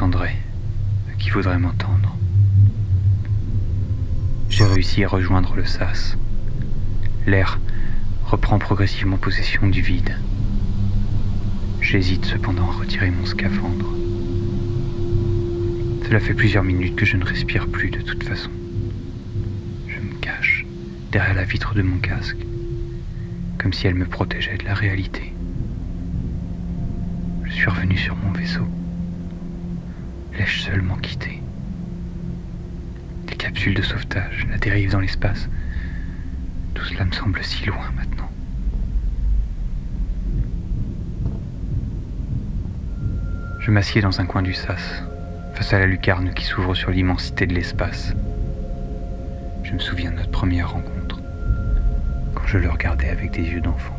m'entendrait, qui voudrait m'entendre. J'ai réussi à rejoindre le sas. L'air reprend progressivement possession du vide. J'hésite cependant à retirer mon scaphandre. Cela fait plusieurs minutes que je ne respire plus de toute façon. Je me cache derrière la vitre de mon casque, comme si elle me protégeait de la réalité. Je suis revenu sur mon vaisseau. L'ai-je seulement quitté Les capsules de sauvetage, la dérive dans l'espace, tout cela me semble si loin maintenant. Je m'assieds dans un coin du sas, face à la lucarne qui s'ouvre sur l'immensité de l'espace. Je me souviens de notre première rencontre, quand je le regardais avec des yeux d'enfant.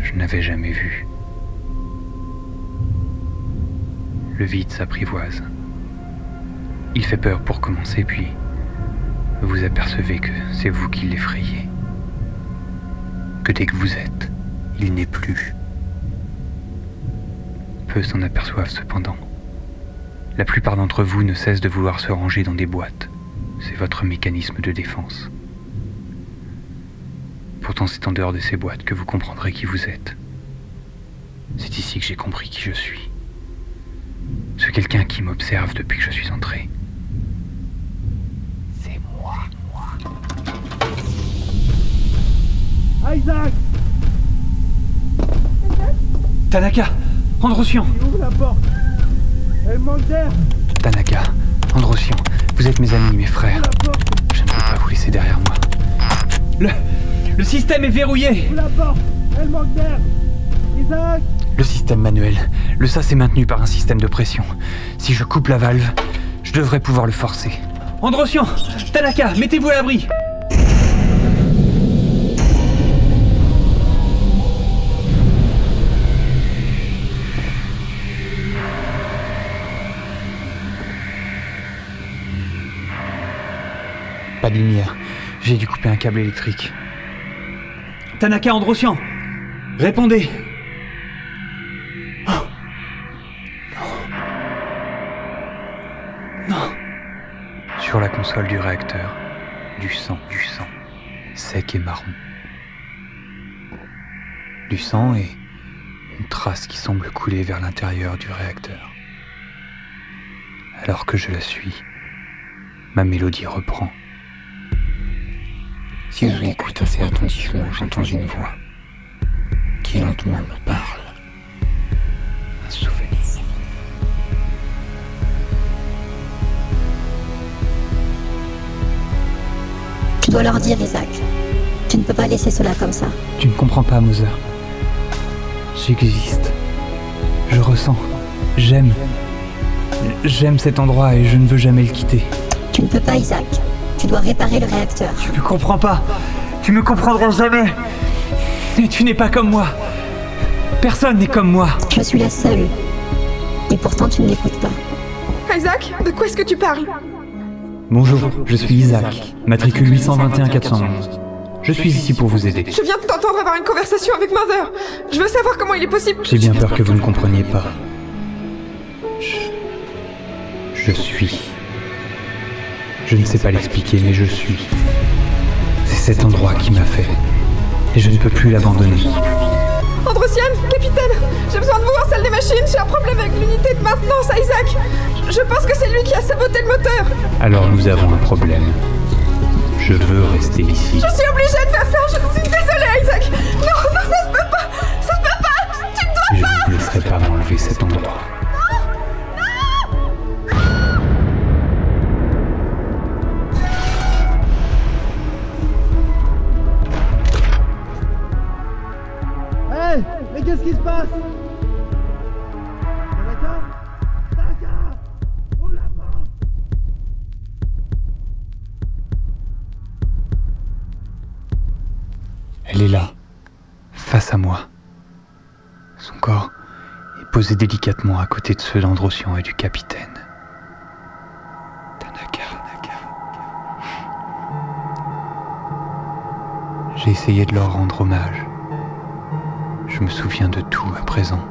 Je n'avais jamais vu. Le vide s'apprivoise. Il fait peur pour commencer, puis vous apercevez que c'est vous qui l'effrayez. Que dès que vous êtes, il n'est plus. Peu s'en aperçoivent cependant. La plupart d'entre vous ne cessent de vouloir se ranger dans des boîtes. C'est votre mécanisme de défense. Pourtant, c'est en dehors de ces boîtes que vous comprendrez qui vous êtes. C'est ici que j'ai compris qui je suis. Ce quelqu'un qui m'observe depuis que je suis entré. C'est moi. Isaac Tanaka Androsian Ouvre la porte Elle manque d'air Tanaka, Androsian, vous êtes mes amis, mes frères. Je ne peux pas vous laisser derrière moi. Le. Le système est verrouillé Ouvre la porte Elle manque d'air Isaac Le système manuel. Le sas est maintenu par un système de pression. Si je coupe la valve, je devrais pouvoir le forcer. Androsian Tanaka, mettez-vous à l'abri Pas de lumière. J'ai dû couper un câble électrique. Tanaka Androsian Répondez console du réacteur, du sang, du sang, sec et marron. Du sang et une trace qui semble couler vers l'intérieur du réacteur. Alors que je la suis, ma mélodie reprend. Si je l'écoute assez attentivement, j'entends une voix qui lentement me parle. Tu dois leur dire, Isaac. Tu ne peux pas laisser cela comme ça. Tu ne comprends pas, Moser. J'existe. Je ressens. J'aime. J'aime cet endroit et je ne veux jamais le quitter. Tu ne peux pas, Isaac. Tu dois réparer le réacteur. Tu me comprends pas. Tu me comprendras jamais. Et tu n'es pas comme moi. Personne n'est comme moi. Je suis la seule. Et pourtant, tu ne l'écoutes pas. Isaac, de quoi est-ce que tu parles? Bonjour, je suis Isaac, matricule 821-411. Je suis ici pour vous aider. Je viens de t'entendre avoir une conversation avec Mother. Je veux savoir comment il est possible. J'ai bien peur que vous ne compreniez pas. Je... Je suis. Je ne sais pas l'expliquer, mais je suis. C'est cet endroit qui m'a fait. Et je ne peux plus l'abandonner. Capitaine, j'ai besoin de vous en salle des machines. J'ai un problème avec l'unité de maintenance Isaac. Je pense que c'est lui qui a saboté le moteur. Alors nous avons un problème. Je veux rester ici. Je suis obligée de faire ça. Je suis désolée, Isaac. Qu'est-ce qui se passe Tanaka Tanaka la porte Elle est là, face à moi. Son corps est posé délicatement à côté de ceux d'Androsian et du capitaine. Tanaka. J'ai essayé de leur rendre hommage. Je me souviens de tout à présent.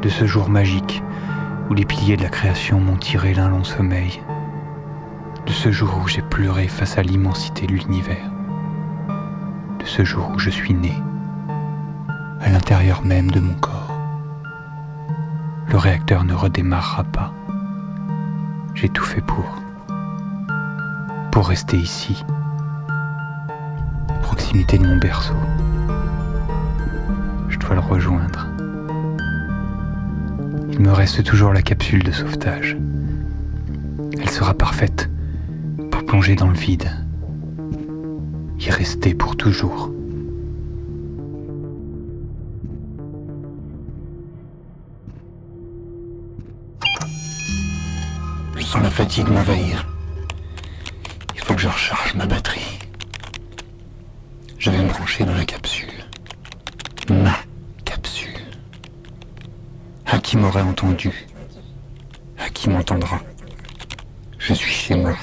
de ce jour magique où les piliers de la création m'ont tiré d'un long sommeil, de ce jour où j'ai pleuré face à l'immensité de l'univers, de ce jour où je suis né, à l'intérieur même de mon corps. Le réacteur ne redémarrera pas. J'ai tout fait pour. Pour rester ici, proximité de mon berceau. Je dois le rejoindre. Il me reste toujours la capsule de sauvetage. Elle sera parfaite pour plonger dans le vide, y rester pour toujours. Je sens la fatigue m'envahir. Il faut que je recharge ma batterie. Je vais me brancher dans la capsule. Ma capsule. À qui m'aurait entendu? À qui m'entendra? Je suis chez moi.